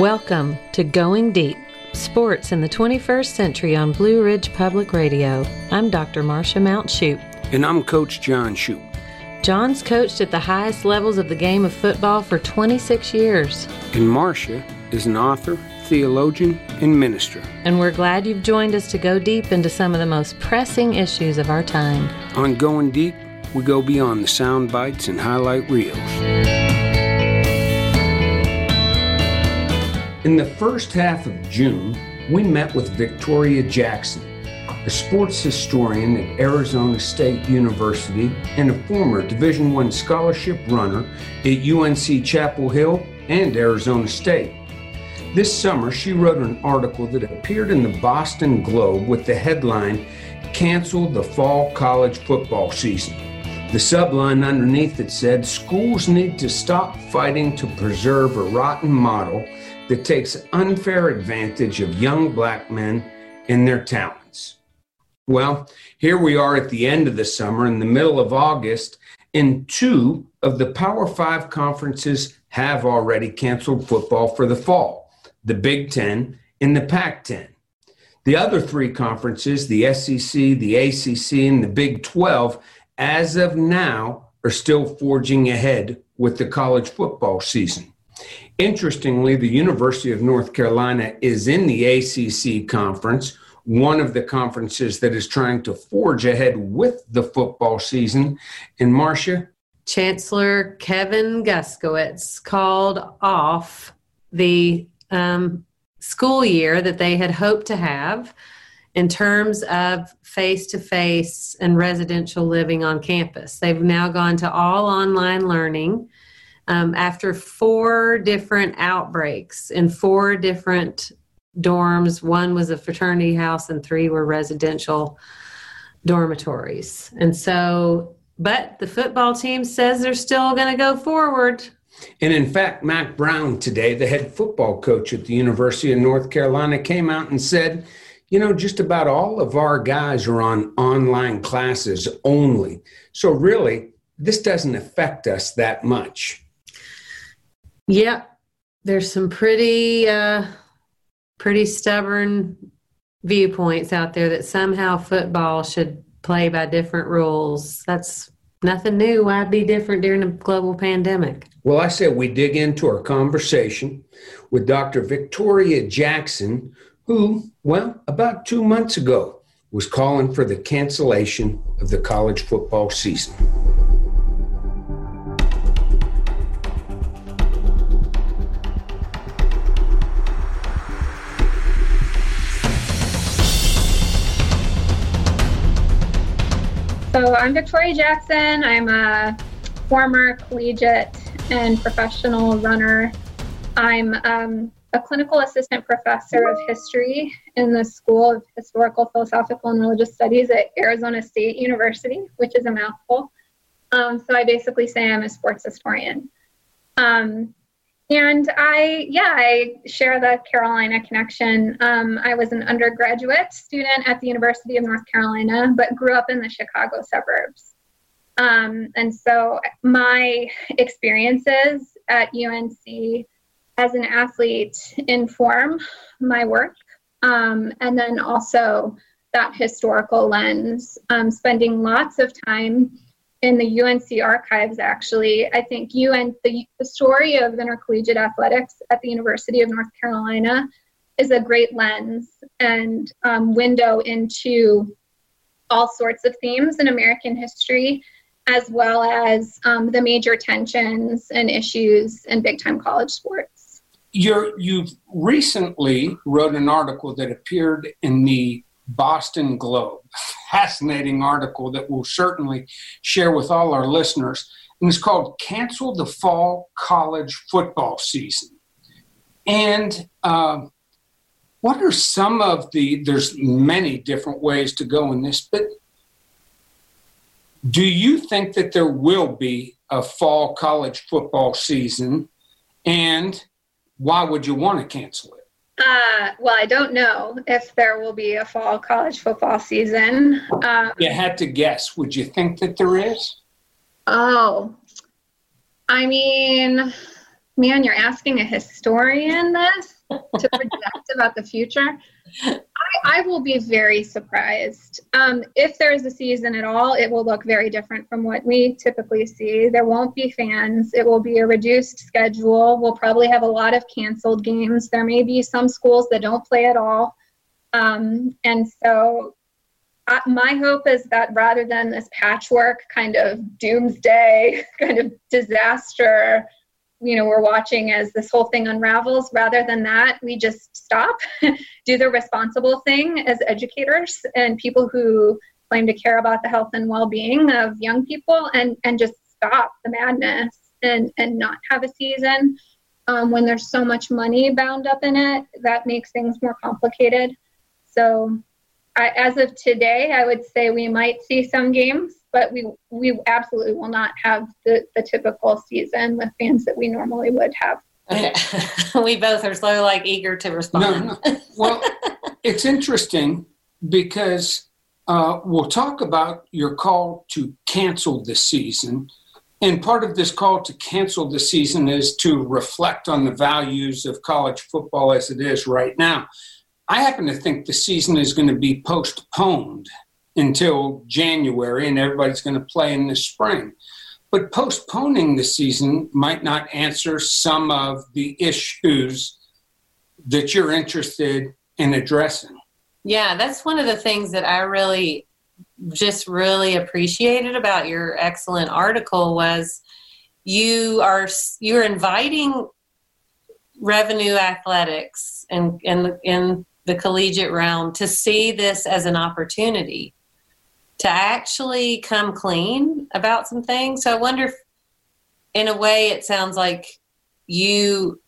Welcome to Going Deep Sports in the 21st Century on Blue Ridge Public Radio. I'm Dr. Marcia Mount Shoup. And I'm Coach John Shoup. John's coached at the highest levels of the game of football for 26 years. And Marcia is an author, theologian, and minister. And we're glad you've joined us to go deep into some of the most pressing issues of our time. On Going Deep, we go beyond the sound bites and highlight reels. In the first half of June, we met with Victoria Jackson, a sports historian at Arizona State University and a former Division I scholarship runner at UNC Chapel Hill and Arizona State. This summer, she wrote an article that appeared in the Boston Globe with the headline Cancel the Fall College Football Season. The subline underneath it said Schools need to stop fighting to preserve a rotten model that takes unfair advantage of young black men and their talents. Well, here we are at the end of the summer, in the middle of August, and two of the Power Five conferences have already canceled football for the fall the Big Ten and the Pac 10. The other three conferences, the SEC, the ACC, and the Big 12, as of now, are still forging ahead with the college football season. Interestingly, the University of North Carolina is in the ACC conference, one of the conferences that is trying to forge ahead with the football season. And Marcia? Chancellor Kevin Guskiewicz called off the um, school year that they had hoped to have in terms of face to face and residential living on campus. They've now gone to all online learning um, after four different outbreaks in four different dorms. One was a fraternity house, and three were residential dormitories. And so, but the football team says they're still going to go forward. And in fact, Mack Brown today, the head football coach at the University of North Carolina, came out and said, you know, just about all of our guys are on online classes only. So really, this doesn't affect us that much. Yeah, there's some pretty uh, pretty stubborn viewpoints out there that somehow football should play by different rules. That's nothing new. Why be different during a global pandemic? Well, I said we dig into our conversation with Dr. Victoria Jackson, who, well, about two months ago was calling for the cancellation of the college football season. So I'm Victoria Jackson. I'm a former collegiate and professional runner. I'm um, a clinical assistant professor of history in the School of Historical, Philosophical, and Religious Studies at Arizona State University, which is a mouthful. Um, so I basically say I'm a sports historian. Um, and I, yeah, I share the Carolina connection. Um, I was an undergraduate student at the University of North Carolina, but grew up in the Chicago suburbs. Um, and so my experiences at UNC as an athlete inform my work. Um, and then also that historical lens, um, spending lots of time in the UNC archives, actually. I think UN, the, the story of intercollegiate athletics at the University of North Carolina is a great lens and um, window into all sorts of themes in American history, as well as um, the major tensions and issues in big time college sports. You're, you've recently wrote an article that appeared in the Boston Globe. Fascinating article that we'll certainly share with all our listeners. And it's called Cancel the Fall College Football Season. And uh, what are some of the, there's many different ways to go in this, but do you think that there will be a fall college football season? And why would you want to cancel it? Uh, well, I don't know if there will be a fall college football season. Um, you had to guess. Would you think that there is? Oh, I mean, man, you're asking a historian this to project about the future. I, I, will be very surprised. Um, if there is a season at all, it will look very different from what we typically see. There won't be fans. It will be a reduced schedule. We'll probably have a lot of canceled games. There may be some schools that don't play at all. Um, and so I, my hope is that rather than this patchwork kind of doomsday kind of disaster, you know, we're watching as this whole thing unravels, rather than that, we just stop, do the responsible thing as educators and people who claim to care about the health and well-being of young people and, and just stop the madness and, and not have a season. Um, when there's so much money bound up in it, that makes things more complicated. So, I, as of today, I would say we might see some games, but we we absolutely will not have the, the typical season with fans that we normally would have. Okay. we both are so like eager to respond. No, no. Well, it's interesting because uh, we'll talk about your call to cancel the season. And part of this call to cancel the season is to reflect on the values of college football as it is right now. I happen to think the season is going to be postponed until January and everybody's going to play in the spring. But postponing the season might not answer some of the issues that you're interested in addressing. Yeah, that's one of the things that I really just really appreciated about your excellent article was you are you're inviting revenue athletics and and and the collegiate realm to see this as an opportunity to actually come clean about some things. So I wonder if, in a way, it sounds like you,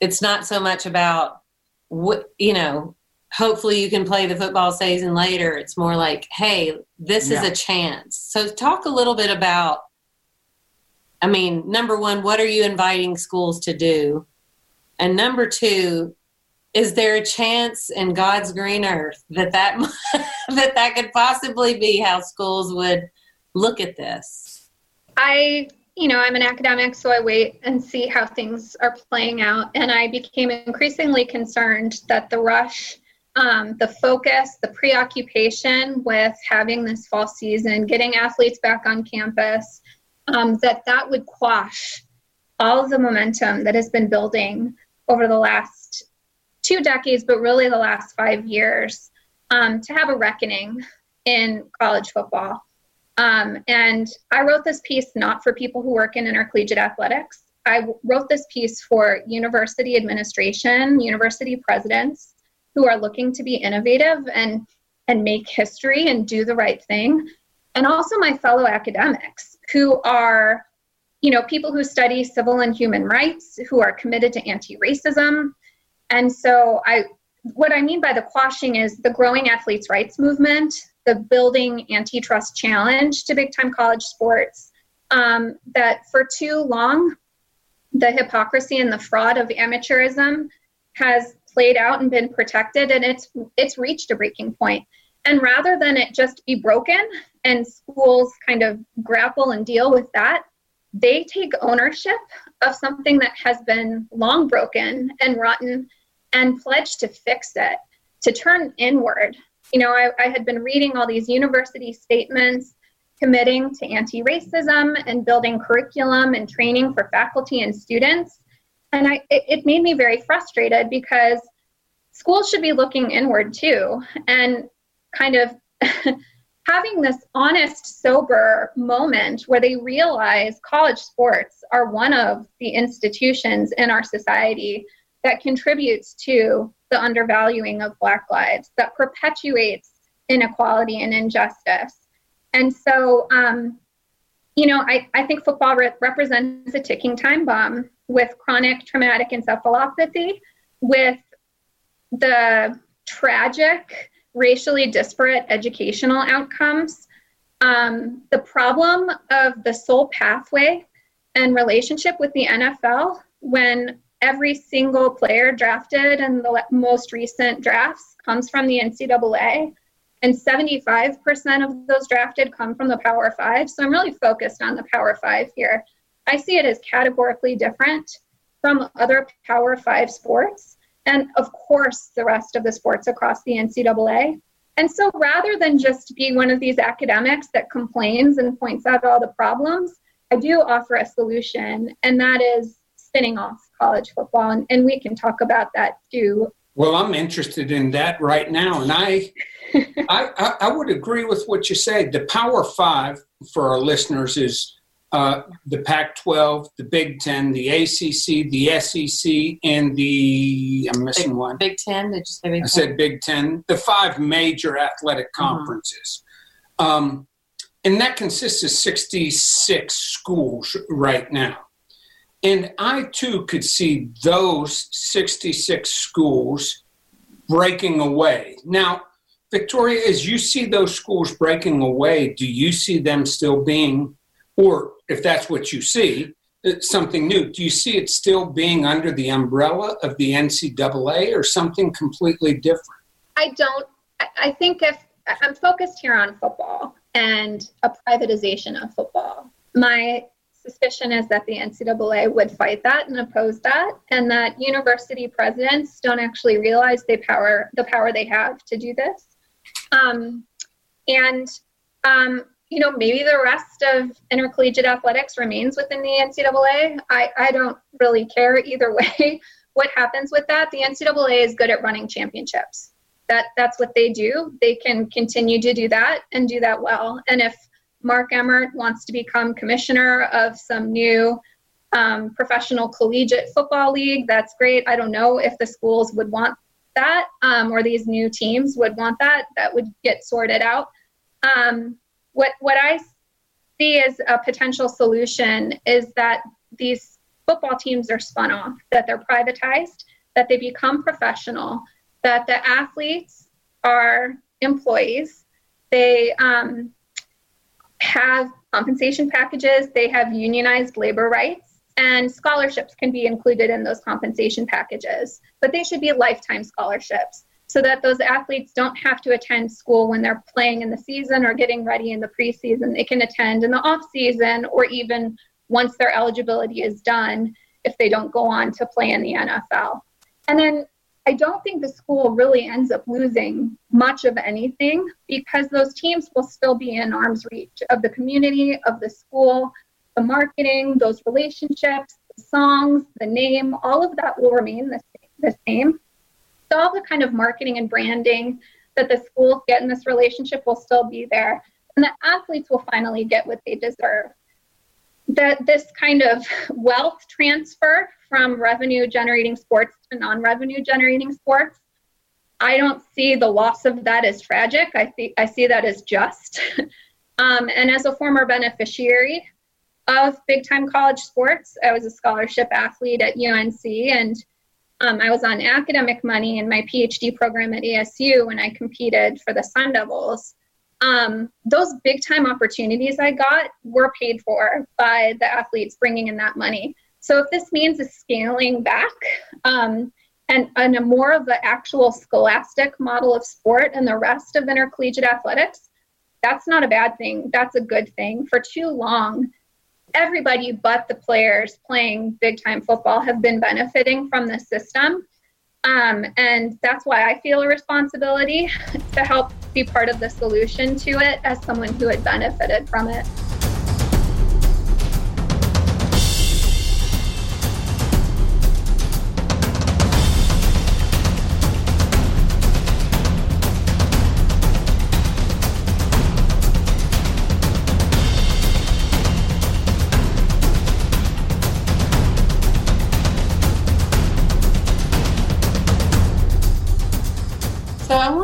it's not so much about what, you know, hopefully you can play the football season later. It's more like, hey, this yeah. is a chance. So talk a little bit about, I mean, number one, what are you inviting schools to do? And number two, is there a chance in God's green earth that that that that could possibly be how schools would look at this? I, you know, I'm an academic, so I wait and see how things are playing out, and I became increasingly concerned that the rush, um, the focus, the preoccupation with having this fall season, getting athletes back on campus, um, that that would quash all of the momentum that has been building over the last two decades, but really the last five years, um, to have a reckoning in college football. Um, and I wrote this piece not for people who work in intercollegiate athletics. I wrote this piece for university administration, university presidents who are looking to be innovative and and make history and do the right thing, and also my fellow academics who are, you know, people who study civil and human rights, who are committed to anti-racism, and so I what I mean by the quashing is the growing athletes' rights movement, the building antitrust challenge to big time college sports. Um, that for too long, the hypocrisy and the fraud of amateurism has played out and been protected, and it's it's reached a breaking point. And rather than it just be broken and schools kind of grapple and deal with that, they take ownership of something that has been long broken and rotten and pledged to fix it, to turn inward. You know, I, I had been reading all these university statements committing to anti racism and building curriculum and training for faculty and students. And I, it, it made me very frustrated because schools should be looking inward too and kind of having this honest, sober moment where they realize college sports are one of the institutions in our society that contributes to the undervaluing of Black lives, that perpetuates inequality and injustice. And so, um, you know, I, I think football re- represents a ticking time bomb with chronic traumatic encephalopathy, with the tragic, racially disparate educational outcomes. Um, the problem of the sole pathway and relationship with the NFL when every single player drafted in the most recent drafts comes from the NCAA, and 75% of those drafted come from the Power Five. So I'm really focused on the Power Five here. I see it as categorically different. from other Power Five sports, and of course, the rest of the sports across the NCAA. And so rather than just be one of these academics that complains and points out all the problems, I do offer a solution, and that is spinning off college football. And, and we can talk about that too. Well, I'm interested in that right now. And I, I, I would agree with what you say. The Power Five for our listeners is uh, the Pac 12, the Big Ten, the ACC, the SEC, and the, I'm missing Big, one. Big Ten? Did you say Big I Ten? said Big Ten, the five major athletic Uh-huh. conferences. Um, and that consists of 66 schools right now. And I too could see those 66 schools breaking away. Now, Victoria, as you see those schools breaking away, do you see them still being, or if that's what you see, uh, something new, do you see it still being under the umbrella of the NCAA or something completely different? I don't, I- I think if I'm focused here on football and a privatization of football, my suspicion is that the NCAA would fight that and oppose that, and that university presidents don't actually realize they power the power they have to do this. Um, and um, you know, maybe the rest of intercollegiate athletics remains within the NCAA. I, I don't really care either way what happens with that. The NCAA is good at running championships. That that's what they do. They can continue to do that and do that well. And if Mark Emmert wants to become commissioner of some new um, professional collegiate football league, that's great. I don't know if the schools would want that um, or these new teams would want that. That would get sorted out. Um, what what I see as a potential solution is that these football teams are spun off, that they're privatized, that they become professional, that the athletes are employees. They um, have compensation packages, they have unionized labor rights, and scholarships can be included in those compensation packages. But they should be lifetime scholarships so that those athletes don't have to attend school when they're playing in the season or getting ready in the preseason. They can attend in the off season or even once their eligibility is done if they don't go on to play in the NFL. And then I don't think the school really ends up losing much of anything because those teams will still be in arm's reach of the community, of the school, the marketing, those relationships, the songs, the name, all of that will remain the, the same. So all the kind of marketing and branding that the schools get in this relationship will still be there. And the athletes will finally get what they deserve. That this kind of wealth transfer from revenue generating sports to non revenue generating sports, I don't see the loss of that as tragic. I see, I see that as just. um, and as a former beneficiary of big time college sports, I was a scholarship athlete at UNC and um, I was on academic money in my PhD program at ASU when I competed for the Sun Devils. Um, those big time opportunities I got were paid for by the athletes bringing in that money. So if this means a scaling back um, and, and a more of an actual scholastic model of sport and the rest of intercollegiate athletics, that's not a bad thing. That's a good thing. For too long, everybody but the players playing big time football have been benefiting from the system. Um, and that's why I feel a responsibility to help be part of the solution to it as someone who had benefited from it.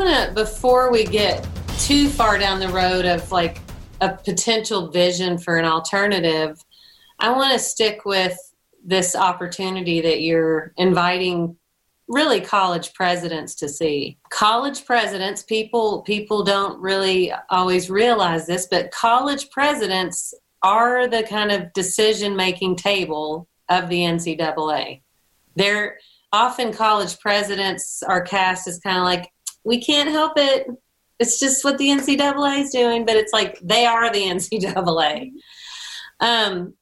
Want to, before we get too far down the road of like a potential vision for an alternative, I want to stick with this opportunity that you're inviting really college presidents to see. College presidents, people people don't really always realize this, but college presidents are the kind of decision making table of the NCAA. They're often college presidents are cast as kind of like we can't help it. It's just what the NCAA is doing, but it's like they are the NCAA. Um,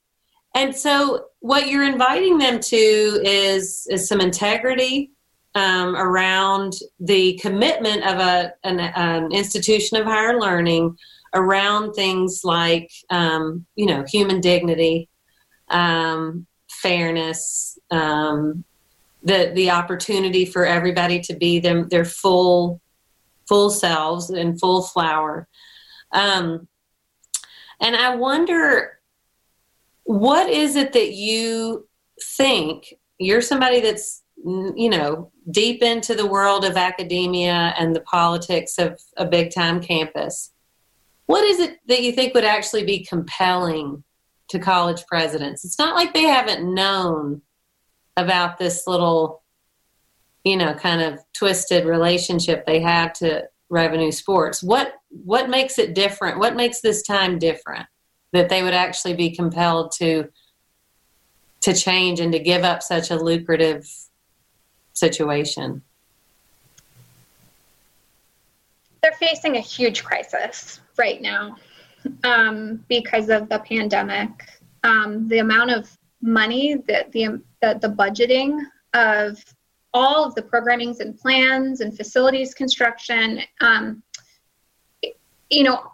and so what you're inviting them to is is some integrity um, around the commitment of a an, an, institution of higher learning around things like um, you know human dignity, um, fairness, um, the the opportunity for everybody to be them their full full selves and full flower. Um, and I wonder what is it that you think? You're somebody that's you know deep into the world of academia and the politics of a big time campus. What is it that you think would actually be compelling to college presidents? It's not like they haven't known about this little you know kind of twisted relationship they have to revenue sports. What what makes it different? What makes this time different that they would actually be compelled to to change and to give up such a lucrative situation? They're facing a huge crisis right now um, because of the pandemic. Um, the amount of money that the, the the budgeting of all of the programmings and plans and facilities construction um, you know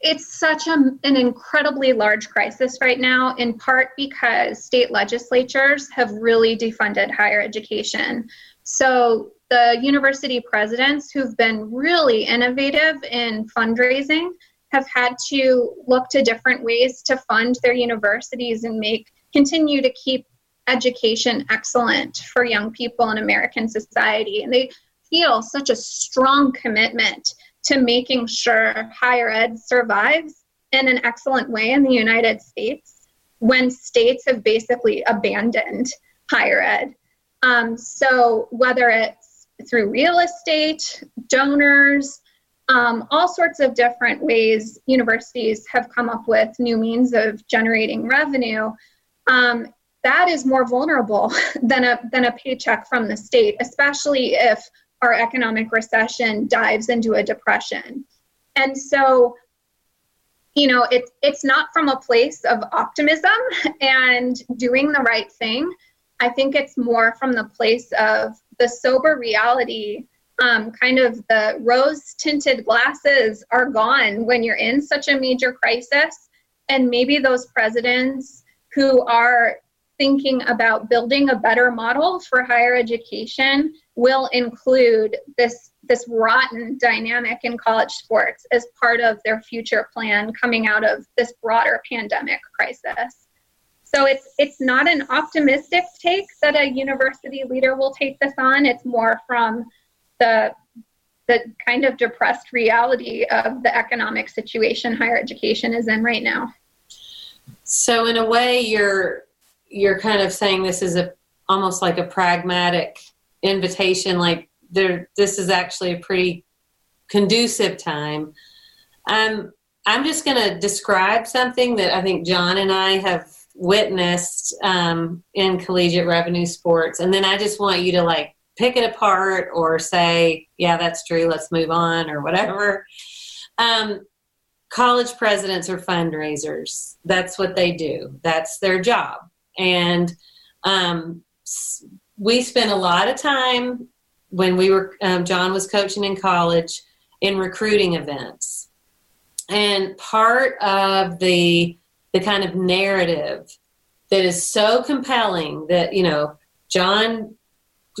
it's such a, an incredibly large crisis right now, in part because state legislatures have really defunded higher education. So the university presidents who've been really innovative in fundraising have had to look to different ways to fund their universities and make continue to keep education excellent for young people in American society. And they feel such a strong commitment to making sure higher ed survives in an excellent way in the United States when states have basically abandoned higher ed. Um, so, whether it's through real estate, donors, um, all sorts of different ways universities have come up with new means of generating revenue. Um, that is more vulnerable than a than a paycheck from the state, especially if our economic recession dives into a depression. And so, you know, it's it's not from a place of optimism and doing the right thing. I think it's more from the place of the sober reality. Um, kind of the rose tinted glasses are gone when you're in such a major crisis. And maybe those presidents who are thinking about building a better model for higher education will include this this rotten dynamic in college sports as part of their future plan coming out of this broader pandemic crisis. So it's it's not an optimistic take that a university leader will take this on. It's more from the the kind of depressed reality of the economic situation higher education is in right now. So in a way you're you're kind of saying this is a almost like a pragmatic invitation like there this is actually a pretty conducive time. Um, i'm just going to describe something that i think john and i have witnessed um, in collegiate revenue sports. And then i just want you to like pick it apart or say yeah that's true let's move on or whatever. Um, college presidents are fundraisers. That's what they do. That's their job and um, we spent a lot of time when we were um, John was coaching in college in recruiting events, and part of the the kind of narrative that is so compelling that you know John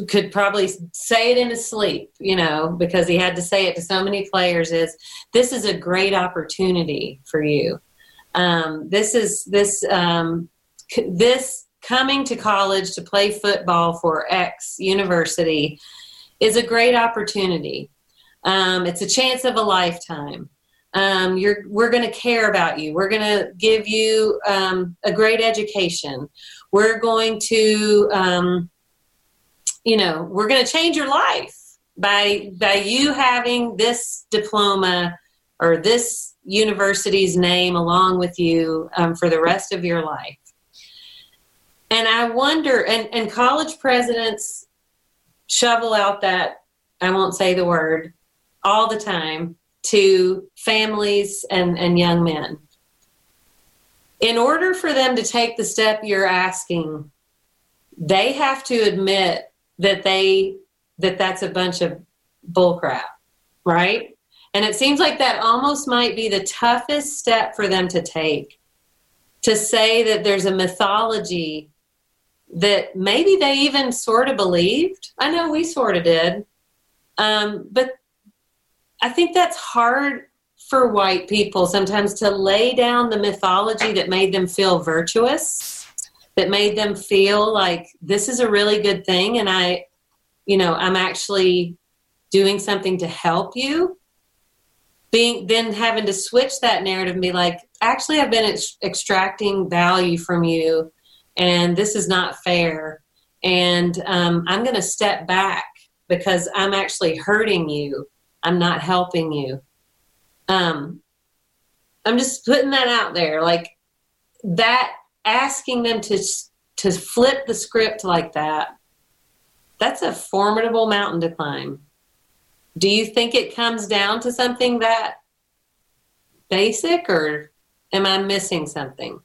could probably say it in his sleep, you know, because he had to say it to so many players is this is a great opportunity for you. Um, this is this um, this coming to college to play football for X university is a great opportunity. Um, it's a chance of a lifetime. Um, we're going to care about you. We're going to give you um, a great education. We're going to, um, you know, we're going to change your life by by you having this diploma or this university's name along with you um, for the rest of your life. And I wonder, and, and college presidents shovel out that, I won't say the word, all the time to families and, and young men. in order for them to take the step you're asking, they have to admit that they that that's a bunch of bullcrap, right? And it seems like that almost might be the toughest step for them to take to say that there's a mythology that maybe they even sort of believed. I know we sort of did. Um, but I think that's hard for white people sometimes to lay down the mythology that made them feel virtuous, that made them feel like this is a really good thing and I, you know, I'm actually doing something to help you. Being then having to switch that narrative and be like, actually, I've been ex- extracting value from you, and this is not fair. And um, I'm going to step back because I'm actually hurting you. I'm not helping you. Um, I'm just putting that out there, like that. Asking them to to flip the script like that. That's a formidable mountain to climb. Do you think it comes down to something that basic, or am I missing something?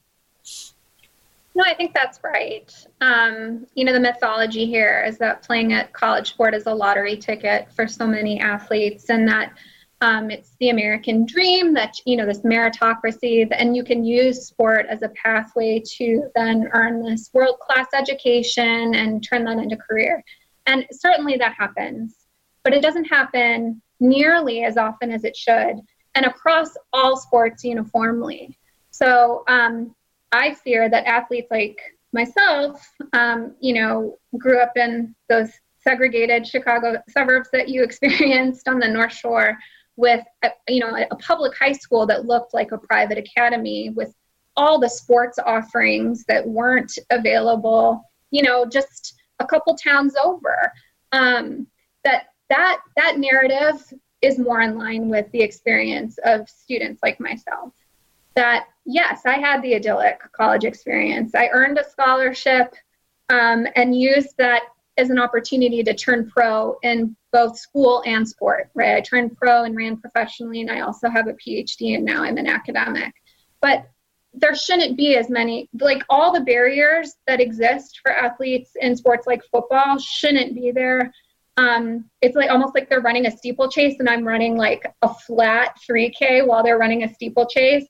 No, I think that's right. Um, you know, the mythology here is that playing at college sport is a lottery ticket for so many athletes, and that um, it's the American dream that, you know, this meritocracy, and you can use sport as a pathway to then earn this world class education and turn that into career. And certainly that happens, but it doesn't happen nearly as often as it should and across all sports uniformly. So, um, I fear that athletes like myself, um, you know, grew up in those segregated Chicago suburbs that you experienced on the North Shore with, a, you know, a public high school that looked like a private academy with all the sports offerings that weren't available, you know, just a couple towns over. Um, that that that narrative is more in line with the experience of students like myself that yes, I had the idyllic college experience. I earned a scholarship um, and used that as an opportunity to turn pro in both school and sport, right? I turned pro and ran professionally, and I also have a PhD, and now I'm an academic. But there shouldn't be as many, like all the barriers that exist for athletes in sports like football shouldn't be there. Um, it's like almost like they're running a steeplechase, and I'm running like a flat 3K while they're running a steeplechase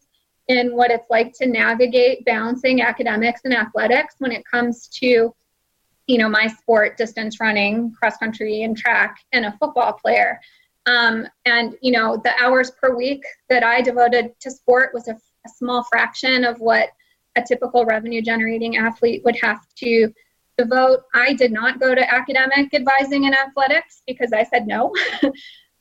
in what it's like to navigate balancing academics and athletics when it comes to you know my sport distance running cross country and track and a football player. Um, and you know the hours per week that i devoted to sport was a, a small fraction of what a typical revenue generating athlete would have to devote. I did not go to academic advising in athletics because i said no.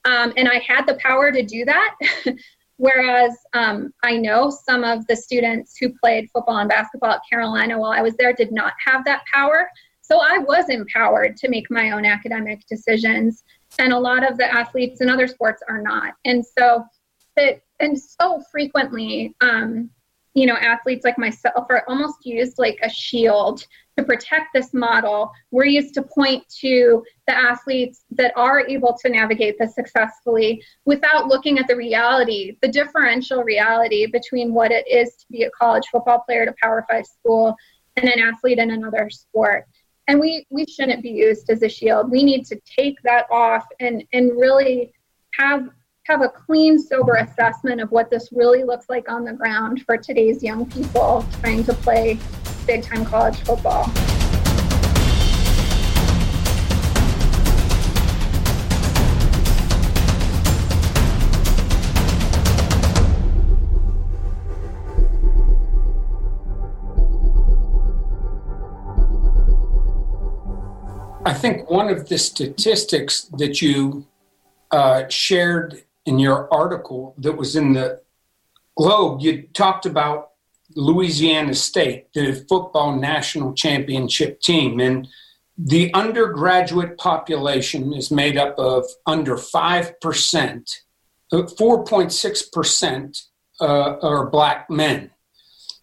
Um, and i had the power to do that Whereas um, I know some of the students who played football and basketball at Carolina while I was there did not have that power. So I was empowered to make my own academic decisions. And a lot of the athletes in other sports are not. And so that, and so frequently, um, you know, athletes like myself are almost used like a shield to protect this model. We're used to point to the athletes that are able to navigate this successfully without looking at the reality, the differential reality between what it is to be a college football player at a Power Five school and an athlete in another sport. And we, we shouldn't be used as a shield. We need to take that off and, and really have have a clean, sober assessment of what this really looks like on the ground for today's young people trying to play big time college football. I think one of the statistics that you uh, shared in your article that was in the Globe, you talked about Louisiana State, the football national championship team. And the undergraduate population is made up of under 5%, 4.6% uh, uh, are black men.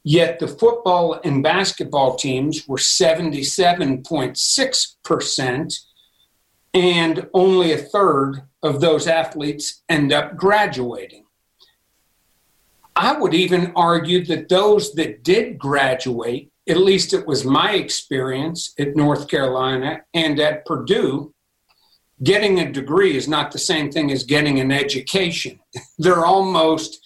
Yet the football and basketball teams were 77.6%, and only a third of those athletes end up graduating. I would even argue that those that did graduate, at least it was my experience at North Carolina and at Purdue, getting a degree is not the same thing as getting an education. They're almost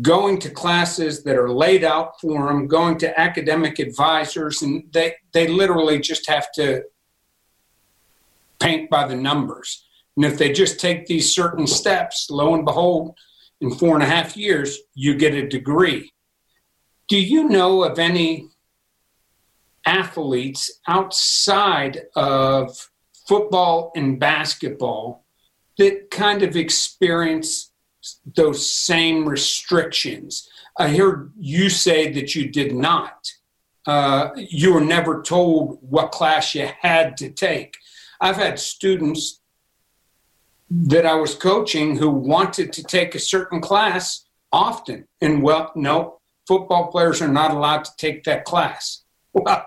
going to classes that are laid out for them, going to academic advisors, and they, they literally just have to paint by the numbers. And if they just take these certain steps, lo and behold, in four and a half years, you get a degree. Do you know of any athletes outside of football and basketball that kind of experience those same restrictions? I heard you say that you did not. Uh, you were never told what class you had to take. I've had students that I was coaching who wanted to take a certain class often. And well, no, football players are not allowed to take that class. Well,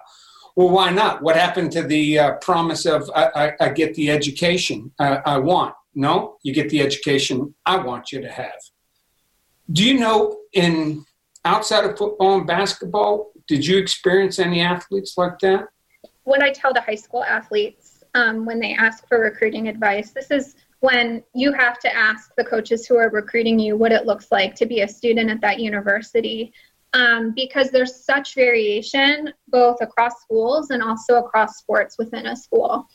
well why not? What happened to the uh, promise of I, I, I, get the education uh, I want? No, you get the education I want you to have. Do you know in outside of football and basketball, did you experience any athletes like that? What I tell the high school athletes um, when they ask for recruiting advice, this is when you have to ask the coaches who are recruiting you what it looks like to be a student at that university um, because there's such variation both across schools and also across sports within a school.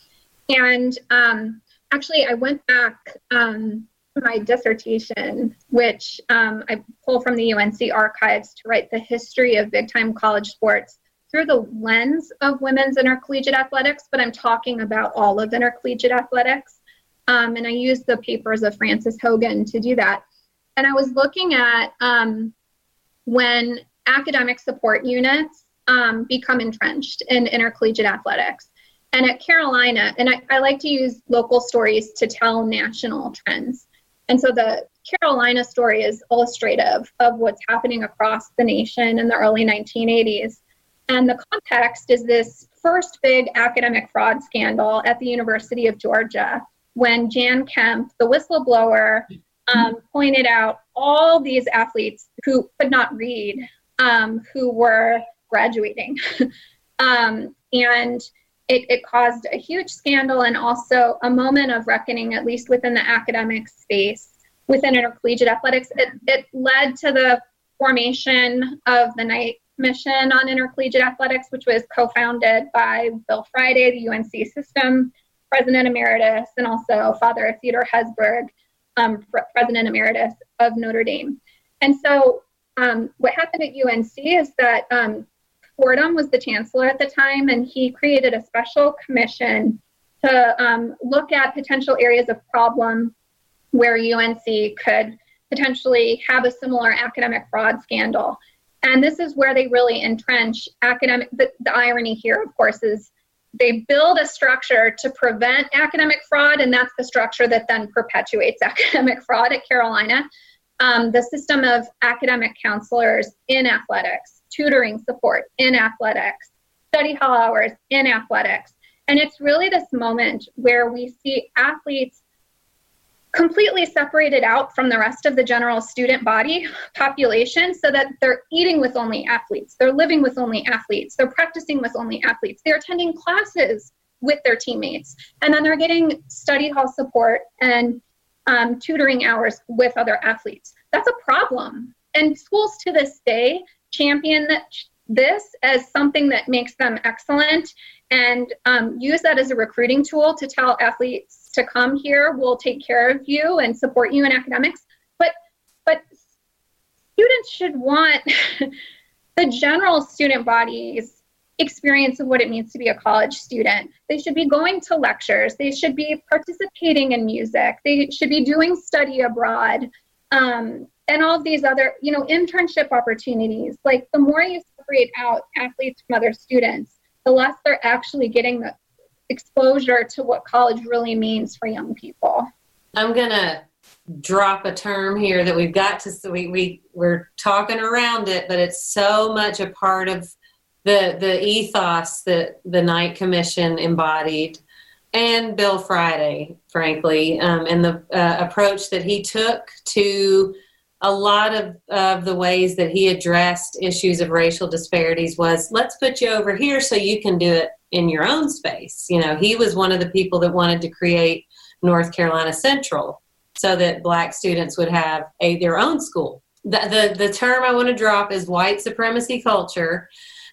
And um, actually i went back um, to my dissertation which um, i pull from the unc archives to write the history of big time college sports through the lens of women's intercollegiate athletics but i'm talking about all of intercollegiate athletics um, and I used the papers of Frances Hogan to do that. And I was looking at um, when academic support units um, become entrenched in intercollegiate athletics. And at Carolina, and I, I like to use local stories to tell national trends. And so the Carolina story is illustrative of what's happening across the nation in the early 1980s. And the context is this first big academic fraud scandal at the University of Georgia when Jan Kemp, the whistleblower, um, pointed out all these athletes who could not read, um, who were graduating. um, and it, it, caused a huge scandal and also a moment of reckoning, at least within the academic space, within intercollegiate athletics. It, it led to the formation of the Knight Commission on Intercollegiate Athletics, which was co founded by Bill Friday, the UNC system president emeritus, and also Father Theodore Hesburgh, um, president emeritus of Notre Dame. And so, um, what happened at UNC is that um, Fordham was the chancellor at the time, and he created a special commission to um, look at potential areas of problem where UNC could potentially have a similar academic fraud scandal. And this is where they really entrench academic. The, the irony here, of course, is they build a structure to prevent academic fraud, and that's the structure that then perpetuates academic fraud at Carolina. Um, the system of academic counselors in athletics, tutoring support in athletics, study hall hours in athletics. And it's really this moment where we see athletes completely separated out from the rest of the general student body population so that they're eating with only athletes, they're living with only athletes, they're practicing with only athletes, they're attending classes with their teammates, and then they're getting study hall support and um, tutoring hours with other athletes. That's a problem. And schools to this day champion this as something that makes them excellent and um, use that as a recruiting tool to tell athletes to come here We'll take care of you and support you in academics. But but students should want the general student body's experience of what it means to be a college student. They should be going to lectures. They should be participating in music. They should be doing study abroad um, and all of these other you know internship opportunities. Like the more you separate out athletes from other students the less they're actually getting the exposure to what college really means for young people. I'm going to drop a term here that we've got to we, we we're talking around it but it's so much a part of the the ethos that the Knight Commission embodied and bill friday frankly um, and the uh, approach that he took to a lot of, of the ways that he addressed issues of racial disparities was let's put you over here so you can do it in your own space. You know, he was one of the people that wanted to create North Carolina Central so that black students would have a their own school. The, the, the term I want to drop is white supremacy culture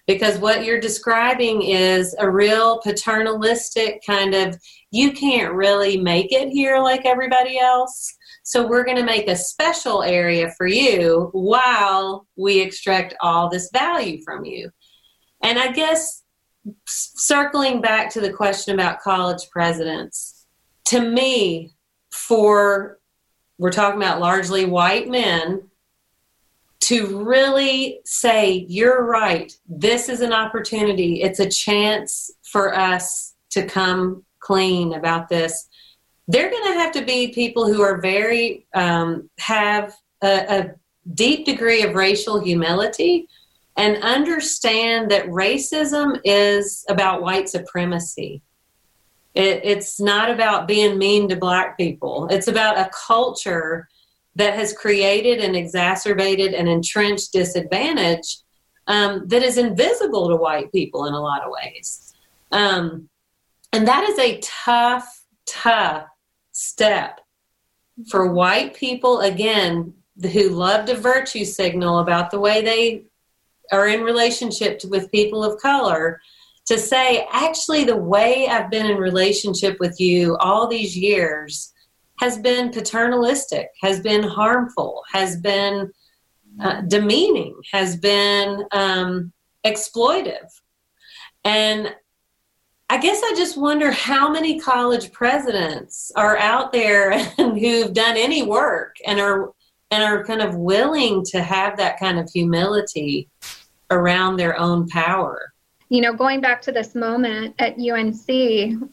because what you're describing is a real paternalistic kind of you can't really make it here like everybody else so we're going to make a special area for you while we extract all this value from you and i guess circling back to the question about college presidents to me for we're talking about largely white men to really say, you're right, this is an opportunity, it's a chance for us to come clean about this. They're going to have to be people who are very, um, have a, a deep degree of racial humility and understand that racism is about white supremacy. It, it's not about being mean to black people. It's about a culture that has created and exacerbated an entrenched disadvantage um, that is invisible to white people in a lot of ways. Um, and that is a tough, tough step for white people, again, who love to virtue signal about the way they are in relationship with people of color to say, actually, the way I've been in relationship with you all these years has been paternalistic, has been harmful, has been uh, demeaning, has been um, exploitive. And I guess I just wonder how many college presidents are out there and who've done any work and are and are kind of willing to have that kind of humility around their own power you know, going back to this moment at UNC,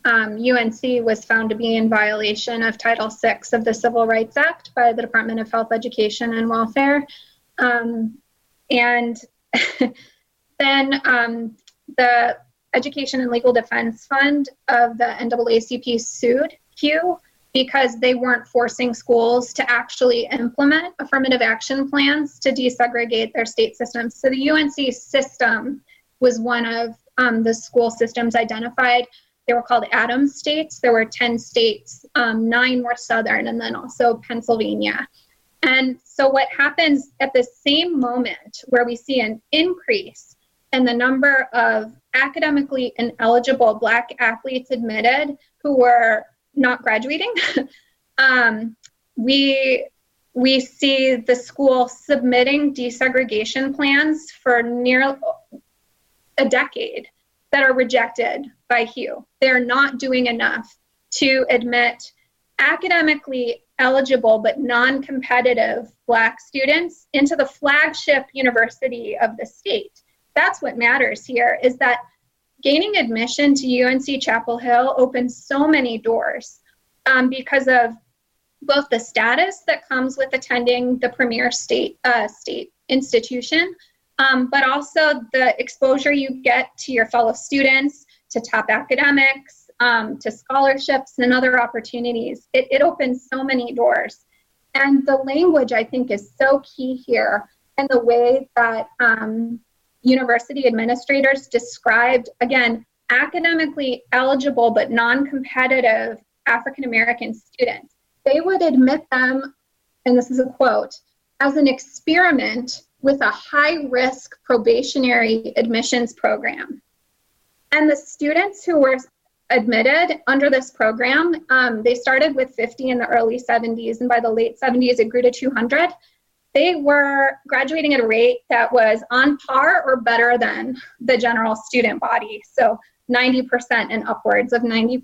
um, UNC was found to be in violation of Title VI of the Civil Rights Act by the Department of Health, Education, and Welfare. Um, and then um, the Education and Legal Defense Fund of the NAACP sued HEW because they weren't forcing schools to actually implement affirmative action plans to desegregate their state systems. So the UNC system was one of um, the school systems identified. They were called Adams states. There were 10 states, um, nine were Southern, and then also Pennsylvania. And so, what happens at the same moment where we see an increase in the number of academically ineligible Black athletes admitted who were not graduating, um, we we see the school submitting desegregation plans for near a decade that are rejected by HEW. They're not doing enough to admit academically eligible but non competitive Black students into the flagship university of the state. That's what matters here is that gaining admission to UNC Chapel Hill opens so many doors um, because of both the status that comes with attending the premier state uh, state institution, um, but also the exposure you get to your fellow students, to top academics, um, to scholarships and other opportunities. It, it opens so many doors. And the language, I think, is so key here, and the way that um, university administrators described, again, academically eligible but non competitive African American students. They would admit them, and this is a quote, as an experiment with a high risk probationary admissions program. And the students who were admitted under this program, um, they started with 50 in the early 70s, and by the late 70s, it grew to 200. They were graduating at a rate that was on par or better than the general student body, so 90% and upwards of 90%.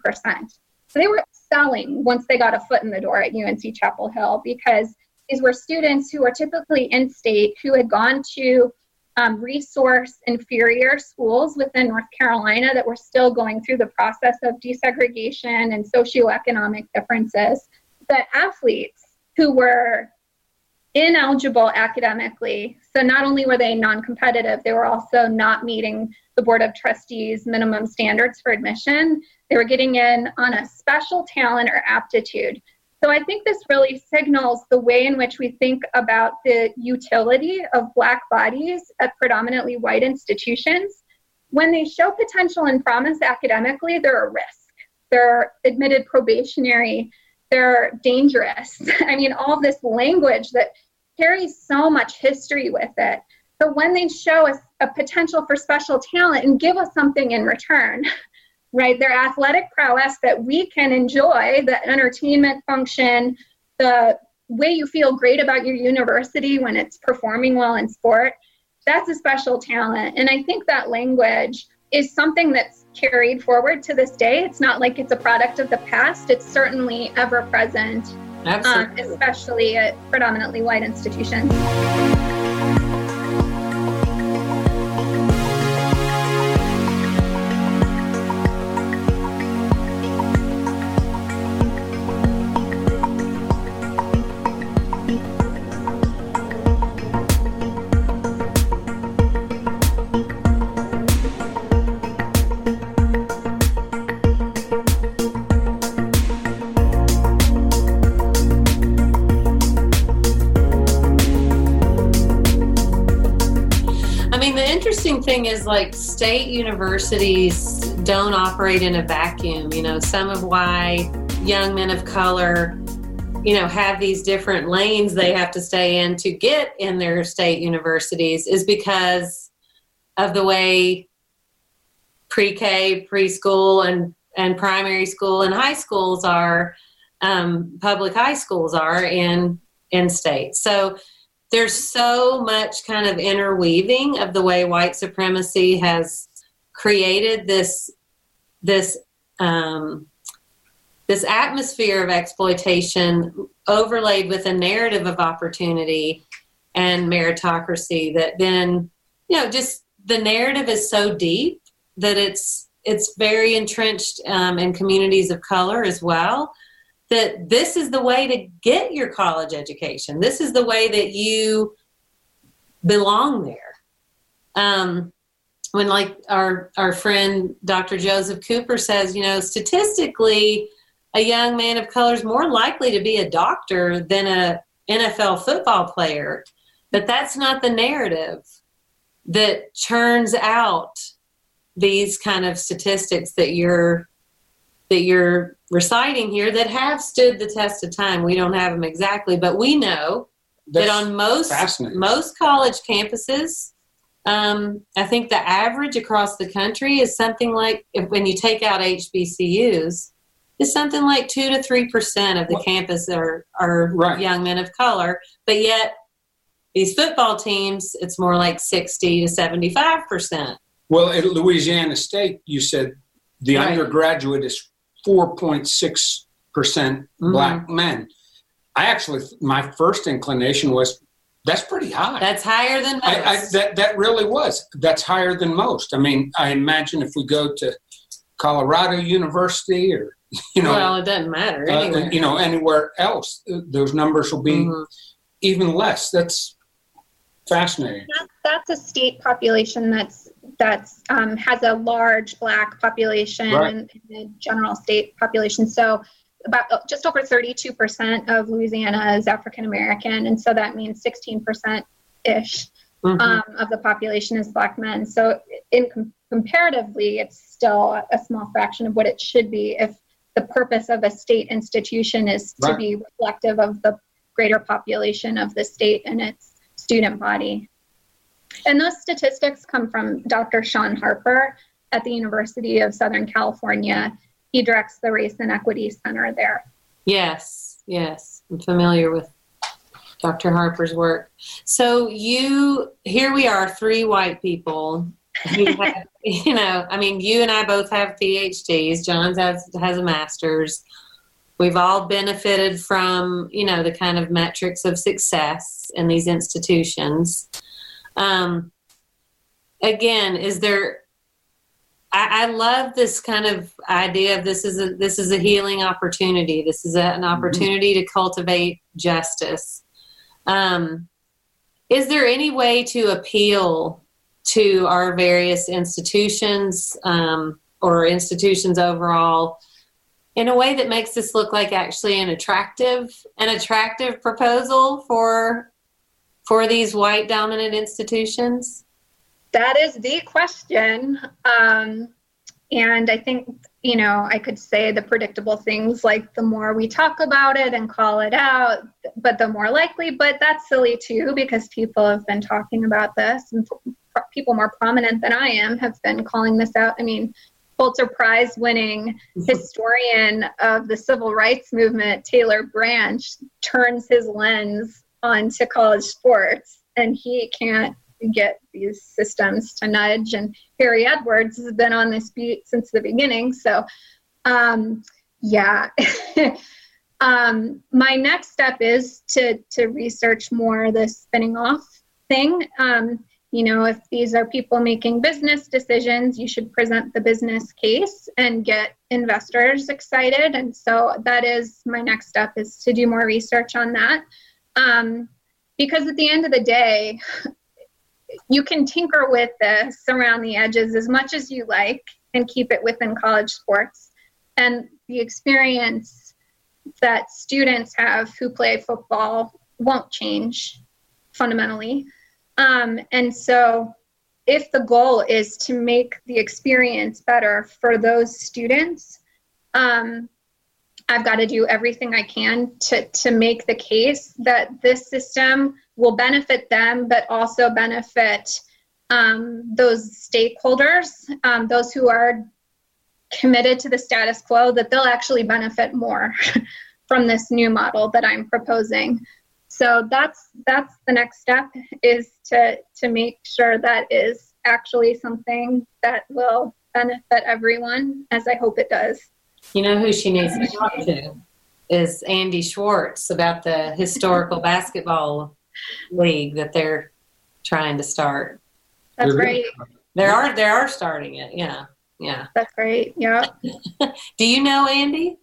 So they were selling once they got a foot in the door at UNC Chapel Hill because these were students who were typically in state who had gone to um, resource inferior schools within North Carolina that were still going through the process of desegregation and socioeconomic differences. The athletes who were ineligible academically, so not only were they non competitive, they were also not meeting the Board of Trustees minimum standards for admission. They were getting in on a special talent or aptitude So I think this really signals the way in which we think about the utility of Black bodies at predominantly white institutions. When they show potential and promise academically, they're a risk. They're admitted probationary, they're dangerous. I mean, all this language that carries so much history with it. But when they show us a potential for special talent and give us something in return, right? Their athletic prowess that we can enjoy, the entertainment function, the way you feel great about your university when it's performing well in sport, that's a special talent. And I think that language is something that's carried forward to this day. It's not like it's a product of the past, it's certainly ever present, um, especially at predominantly white institutions. Is like state universities don't operate in a vacuum. You know, some of why young men of color, you know, have these different lanes they have to stay in to get in their state universities is because of the way pre-K, preschool, and and primary school and high schools are um, public high schools are in in state. So there's so much kind of interweaving of the way white supremacy has created this this um, this atmosphere of exploitation overlaid with a narrative of opportunity and meritocracy that then you know just the narrative is so deep that it's it's very entrenched um, in communities of color as well that this is the way to get your college education. This is the way that you belong there. Um, when like our our friend Dr. Joseph Cooper says, you know, statistically, a young man of color is more likely to be a doctor than a NFL football player, but that's not the narrative that churns out these kind of statistics that you're that you're reciting here that have stood the test of time. We don't have them exactly, but we know That's that on most most college campuses, um, I think the average across the country is something like if, when you take out HBCUs, is something like two to three percent of the well, campus are are right. young men of color, but yet these football teams, it's more like sixty to seventy five percent. Well, at Louisiana State, you said the right. undergraduate is 4.6 percent mm-hmm. black men. I actually, my first inclination was that's pretty high. That's higher than most. I, I, that that really was. That's higher than most. I mean, I imagine if we go to Colorado University or you know, well, it doesn't matter. Uh, you know, anywhere else, uh, those numbers will be mm-hmm. even less. That's fascinating. that's a state population that's that's um, has a large black population right. the general state population. So about uh, just over 32% of Louisiana is African American, and so that means 16% ish mm-hmm. um, of the population is black men. So, in com- comparatively, it's still a small fraction of what it should be if the purpose of a state institution is right. to be reflective of the greater population of the state and its student body. And those statistics come from Dr. Shaun Harper at the University of Southern California. He directs the Race and Equity Center there. Yes, yes. I'm familiar with Dr. Harper's work. So you here we are, three white people have, you know, I mean, you and I both have PhDs. John's has has a master's. We've all benefited from, you know, the kind of metrics of success in these institutions. Um, again, is there? I, I, love this kind of idea of this is a this is a healing opportunity. This is a, an mm-hmm. opportunity mm-hmm. to cultivate justice. Um, is there any way to appeal to our various institutions um, or institutions overall in a way that makes this look like actually an attractive an attractive proposal for for these white dominant institutions? That is the question. Um, and i think you know i could say the predictable things like the more we talk about it and call it out but the more likely but that's silly too because people have been talking about this and people more prominent than i am have been calling this out. I mean Pulitzer Prize winning mm-hmm. historian of the civil rights movement, Taylor Branch, turns his lens onto college sports and he can't get these systems to nudge. And Harry Edwards has been on this beat since the beginning. So, um, yeah. um, my next step is to, to research more the spinning off thing. Um, you know, if these are people making business decisions, you should present the business case and get investors excited. And so that is my next step is to do more research on that. Um, because at the end of the day, you can tinker with this around the edges as much as you like and keep it within college sports. And the experience that students have who play football won't change fundamentally. Um, and so, if the goal is to make the experience better for those students, um, I've got to do everything I can to, to make the case that this system will benefit them, but also benefit um, those stakeholders, um, those who are committed to the status quo, that they'll actually benefit more from this new model that I'm proposing. So that's that's the next step is to to make sure that is actually something that will benefit everyone as i hope it does you know who she needs to talk to is andy schwarz about the historical basketball league that they're trying to start that's great. they are they are starting it yeah yeah that's great yeah do you know andy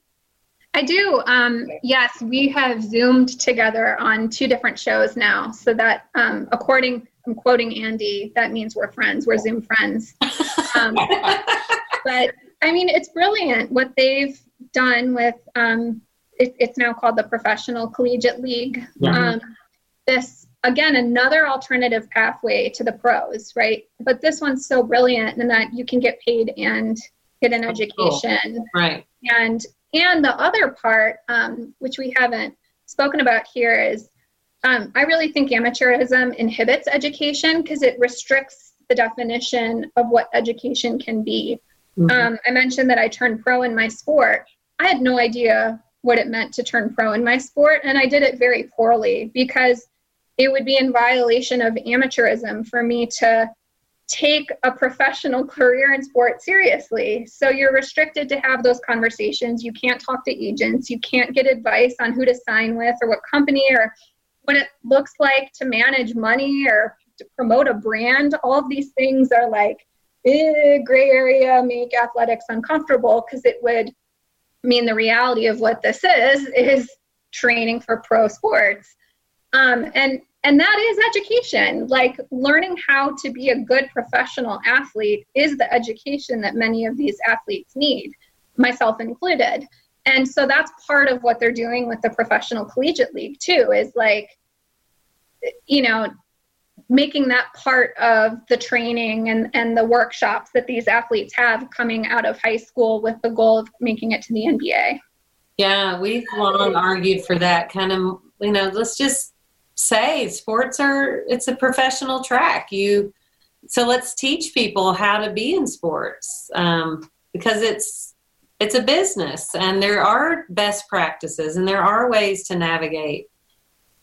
I do. Um, yes, we have zoomed together on two different shows now. So that, um, according, I'm quoting Andy, that means we're friends. We're Zoom friends. Um, but I mean, it's brilliant what they've done with. Um, it, it's now called the Professional Collegiate League. Um, this again another alternative pathway to the pros, right? But this one's so brilliant in that you can get paid and get an education, cool. right? And and the other part, um, which we haven't spoken about here, is um, I really think amateurism inhibits education because it restricts the definition of what education can be. Mm-hmm. Um, I mentioned that I turned pro in my sport. I had no idea what it meant to turn pro in my sport, and I did it very poorly because it would be in violation of amateurism for me to take a professional career in sport seriously. So you're restricted to have those conversations. You can't talk to agents. You can't get advice on who to sign with or what company or what it looks like to manage money or to promote a brand. All of these things are like big gray area, make athletics uncomfortable because it would mean the reality of what this is is training for pro sports. Um, and and that is education like learning how to be a good professional athlete is the education that many of these athletes need myself included and so that's part of what they're doing with the professional collegiate league too is like you know making that part of the training and, and the workshops that these athletes have coming out of high school with the goal of making it to the nba yeah we've long argued for that kind of you know let's just say sports are it's a professional track. You so let's teach people how to be in sports um, because it's it's a business and there are best practices and there are ways to navigate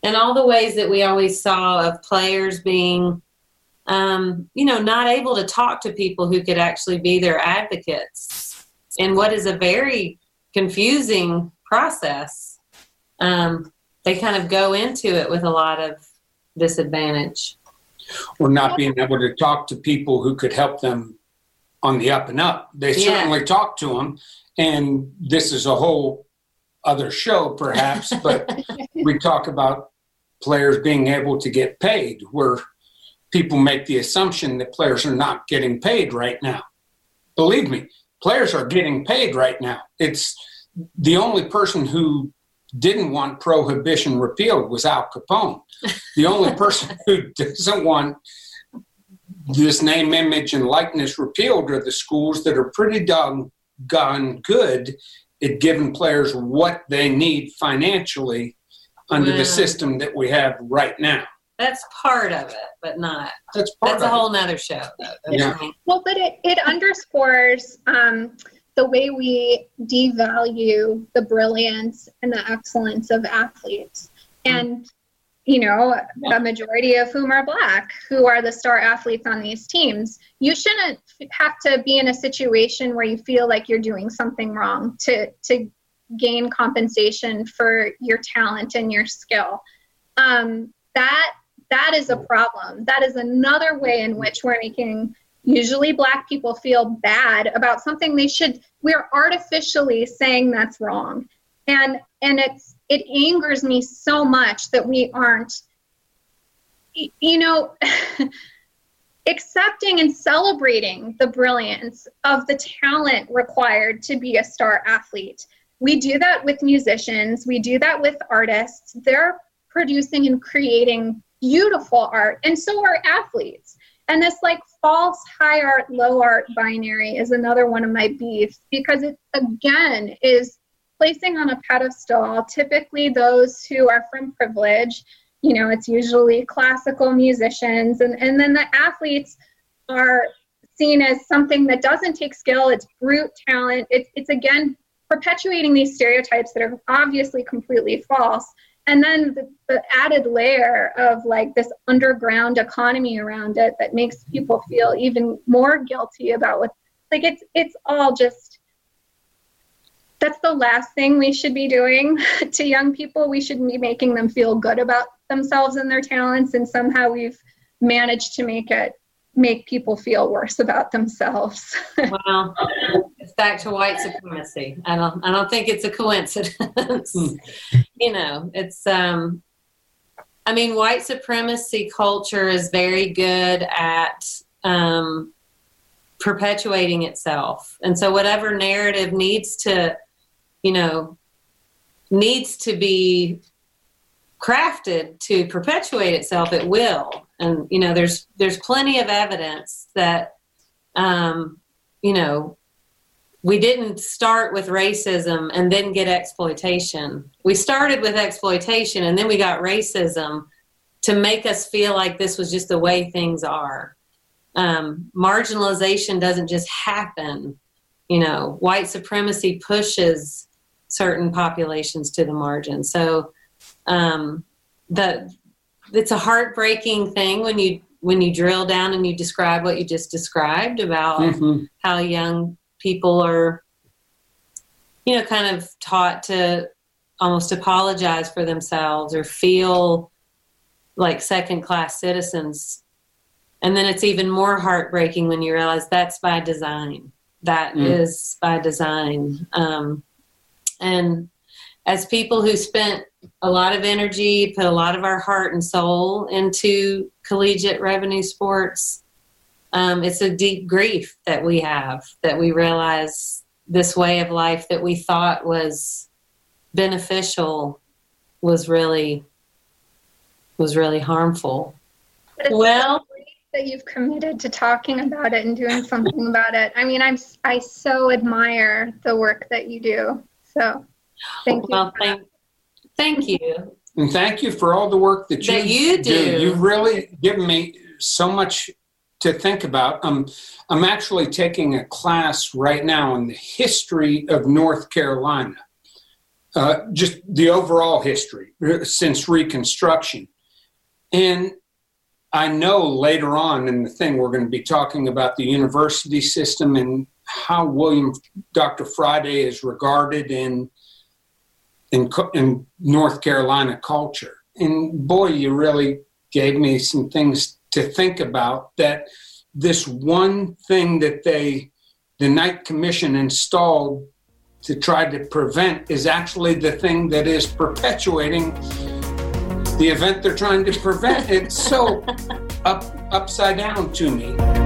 and all the ways that we always saw of players being um, you know not able to talk to people who could actually be their advocates in what is a very confusing process um, they kind of go into it with a lot of disadvantage. Or not being able to talk to people who could help them on the up and up. They certainly yeah. talk to them, and this is a whole other show, perhaps, but we talk about players being able to get paid, where people make the assumption that players are not getting paid right now. Believe me, players are getting paid right now. It's the only person who didn't want prohibition repealed was Al Capone. The only person who doesn't want this name, image, and likeness repealed are the schools that are pretty doggone good at giving players what they need financially under the system that we have right now. That's part of it, but not. That's part That's a whole nother show. Yeah. Well, but it, it underscores um, the way we devalue the brilliance and the excellence of athletes. And, you know, a majority of whom are black, who are the star athletes on these teams. You shouldn't have to be in a situation where you feel like you're doing something wrong to, to gain compensation for your talent and your skill. Um, that that is a problem. That is another way in which we're making usually black people feel bad about something they should we're artificially saying that's wrong. And and it's it angers me so much that we aren't you know accepting and celebrating the brilliance of the talent required to be a star athlete. We do that with musicians, we do that with artists. They're producing and creating beautiful art, and so are athletes. And this like false high art, low art binary is another one of my beefs because it again is placing on a pedestal typically those who are from privilege. You know, it's usually classical musicians, and, and then the athletes are seen as something that doesn't take skill, it's brute talent. It's, it's again perpetuating these stereotypes that are obviously completely false and then the, the, added layer of like this underground economy around it that makes people feel even more guilty about what like it's it's all just that's the last thing we should be doing to young people. We should be making them feel good about themselves and their talents and somehow we've managed to make it make people feel worse about themselves. Well it's back to white supremacy. I don't i don't think it's a coincidence. Hmm. you know it's um i mean white supremacy culture is very good at um perpetuating itself. And so whatever narrative needs to you know needs to be crafted to perpetuate itself it will. And you know there's there's plenty of evidence that um, you know we didn't start with racism and then get exploitation. We started with exploitation and then we got racism to make us feel like this was just the way things are. Um, marginalization doesn't just happen. You know white supremacy pushes certain populations to the margin so um, the it's a heartbreaking thing when you when you drill down and you describe what you just described about mm-hmm. how young people are you know kind of taught to almost apologize for themselves or feel like second class citizens and then it's even more heartbreaking when you realize that's by design That mm. is by design um, and as people who spent a lot of energy, put a lot of our heart and soul into collegiate revenue sports, um, it's a deep grief that we have that we realize this way of life that we thought was beneficial was really was really harmful. It's well, so that you've committed to talking about it and doing something about it. I mean, I'm I so admire the work that you do. So Thank you. Well, thank, thank you. And thank you for all the work that, that you, you do. do. You've really given me so much to think about. Um, I'm actually taking a class right now in the history of North Carolina, uh, just the overall history uh, since Reconstruction. And I know later on in the thing we're going to be talking about the university system and how William Dr. Friday is regarded in in, in North Carolina culture. And boy, you really gave me some things to think about that this one thing that they, the Knight Commission installed to try to prevent is actually the thing that is perpetuating the event they're trying to prevent. It's so up, upside down to me.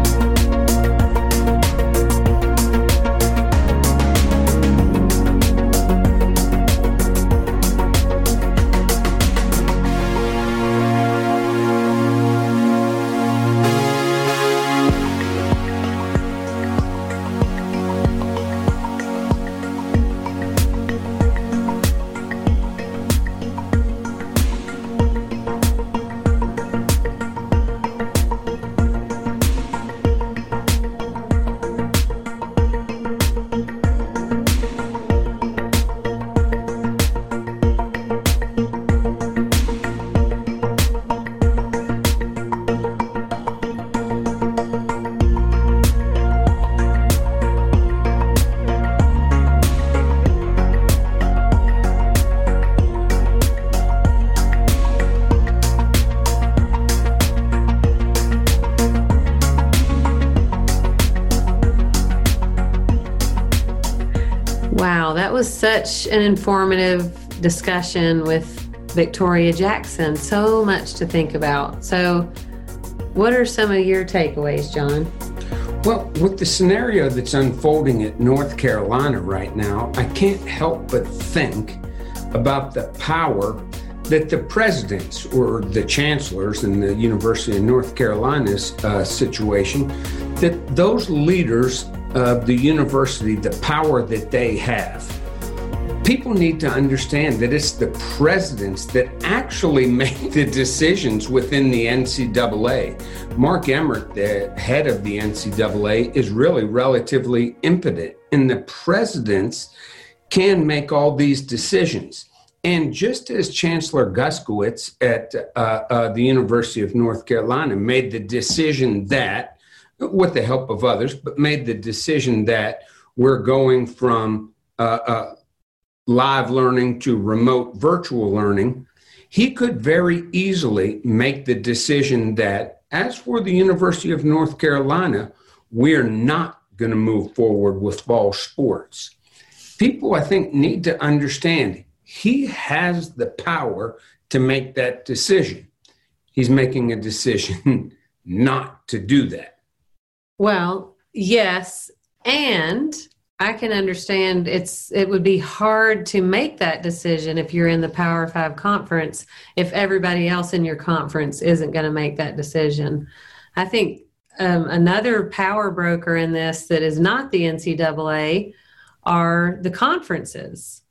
Such an informative discussion with Victoria Jackson. So much to think about. So, what are some of your takeaways, John? Well, with the scenario that's unfolding at North Carolina right now, I can't help but think about the power that the presidents or the chancellors in the University of North Carolina's uh, situation, that those leaders of the university, the power that they have. People need to understand that it's the presidents that actually make the decisions within the NCAA. Mark Emmert, the head of the NCAA, is really relatively impotent, and the presidents can make all these decisions. And just as Chancellor Guskiewicz at uh, uh, the University of North Carolina made the decision that, with the help of others, but made the decision that we're going from uh, uh live learning to remote virtual learning, he could very easily make the decision that, as for the University of North Carolina, we're not going to move forward with fall sports. People, I think, need to understand he has the power to make that decision. He's making a decision not to do that. Well, yes. And I can understand it's it would be hard to make that decision if you're in the Power 5 conference if everybody else in your conference isn't going to make that decision. I think um, another power broker in this that is not the NCAA are the conferences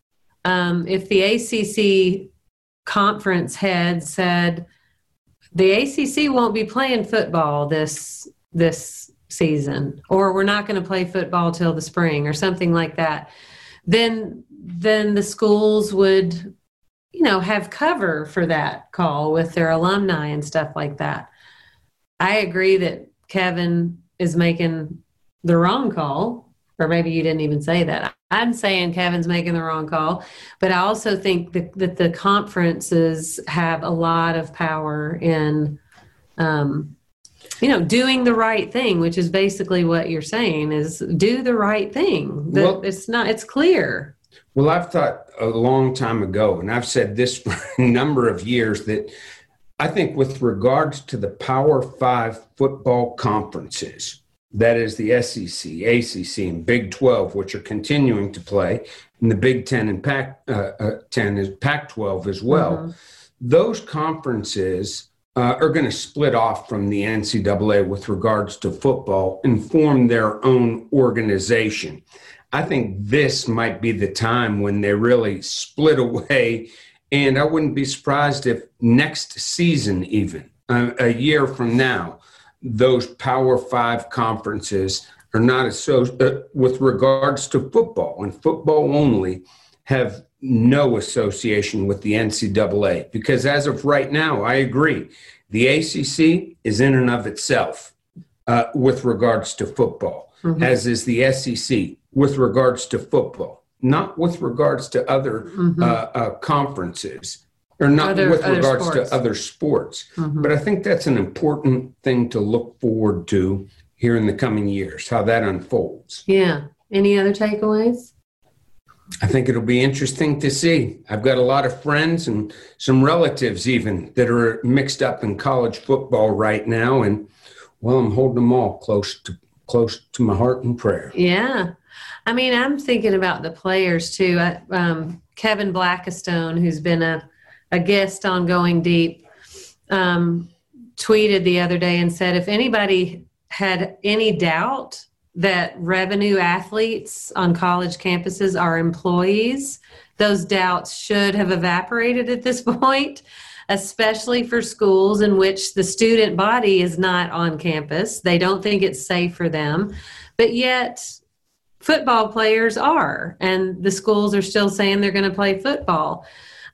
um, if the ACC conference head said the ACC won't be playing football this this season, or we're not going to play football till the spring, or something like that, then then the schools would, you know, have cover for that call with their alumni and stuff like that. I agree that Kevin is making the wrong call or maybe you didn't even say that. I'm saying Kevin's making the wrong call, but I also think that, that the conferences have a lot of power in, um, you know, doing the right thing, which is basically what you're saying is do the right thing. That well, it's not, it's clear. Well, I've thought a long time ago, and I've said this for a number of years that I think with regards to the Power Five football conferences, that is the SEC, ACC, and Big 12, which are continuing to play, and the Big 10 and Pac uh, uh, 10 is Pac 12 as well. Mm-hmm. Those conferences uh, are going to split off from the NCAA with regards to football and form their own organization. I think this might be the time when they really split away. And I wouldn't be surprised if next season, even uh, a year from now, those Power Five conferences are not associated uh, with regards to football and football only have no association with the NCAA because as of right now, I agree. The ACC is in and of itself uh, with regards to football, mm-hmm. as is the SEC with regards to football, not with regards to other mm-hmm. uh, uh, conferences or not other, with regards sports. to other sports. Mm-hmm. But I think that's an important thing to look forward to here in the coming years, how that unfolds. Yeah. Any other takeaways? I think it'll be interesting to see. I've got a lot of friends and some relatives even that are mixed up in college football right now, and well, I'm holding them all close to close to my heart and prayer. Yeah, I mean, I'm thinking about the players too. I, um, Kevin Blackistone, who's been a a guest on Going Deep um, tweeted the other day and said if anybody had any doubt that revenue athletes on college campuses are employees, those doubts should have evaporated at this point, especially for schools in which the student body is not on campus. They don't think it's safe for them, but yet football players are, and the schools are still saying they're going to play football.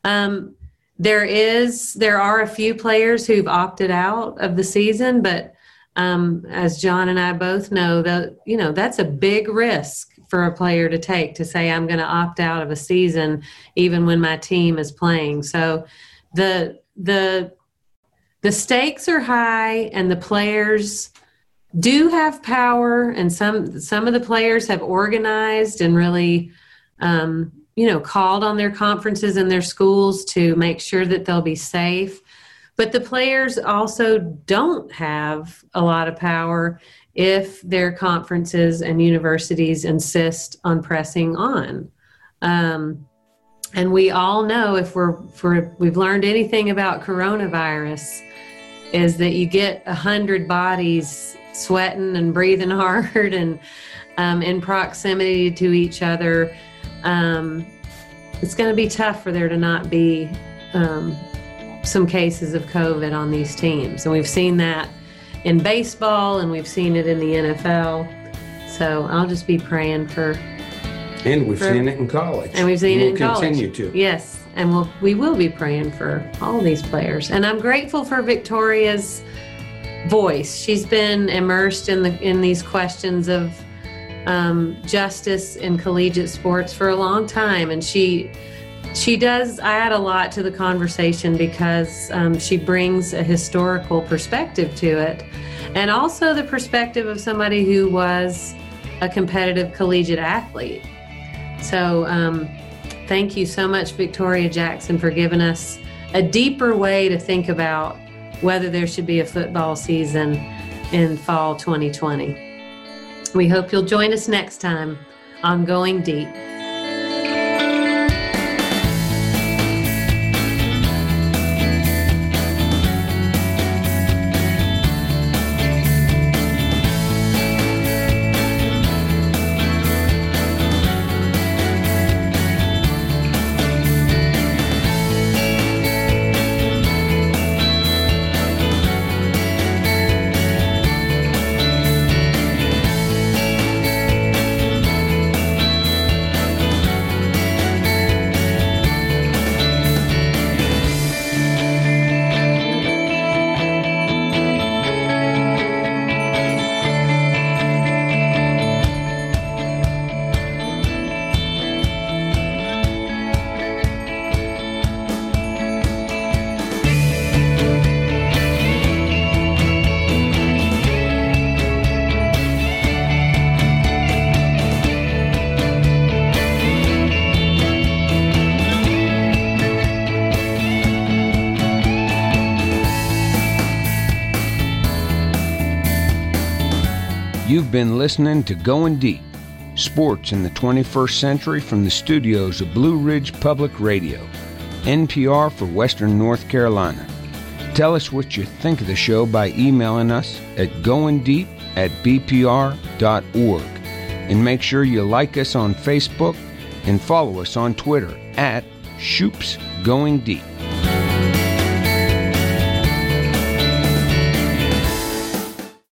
Um, there is there are a few players who've opted out of the season, but um, as John and I both know, that you know that's a big risk for a player to take to say I'm going to opt out of a season even when my team is playing. So the the the stakes are high and the players do have power and some some of the players have organized and really um, you know, called on their conferences and their schools to make sure that they'll be safe. But the players also don't have a lot of power if their conferences and universities insist on pressing on. Um, and we all know if we're, if we're we've learned anything about coronavirus, is that you get a hundred bodies sweating and breathing hard and um, in proximity to each other. Um, it's going to be tough for there to not be um, some cases of COVID on these teams. And we've seen that in baseball and we've seen it in the NFL. So I'll just be praying for. And we've for, seen it in college. And we've seen we'll it in college. continue to. Yes. And we'll, we will be praying for all these players. And I'm grateful for Victoria's voice. She's been immersed in the in these questions of um, justice in collegiate sports for a long time, and she she does add a lot to the conversation because um, she brings a historical perspective to it and also the perspective of somebody who was a competitive collegiate athlete. So um, thank you so much victoria jackson for giving us a deeper way to think about whether there should be a football season in fall 2020 we hope you'll join us next time on going deep been listening to Going Deep Sports in the 21st Century from the studios of Blue Ridge Public Radio, NPR for Western North Carolina. Tell us what you think of the show by emailing us at goingdeep at bpr.org. And make sure you like us on Facebook and follow us on Twitter at Shoops Going Deep.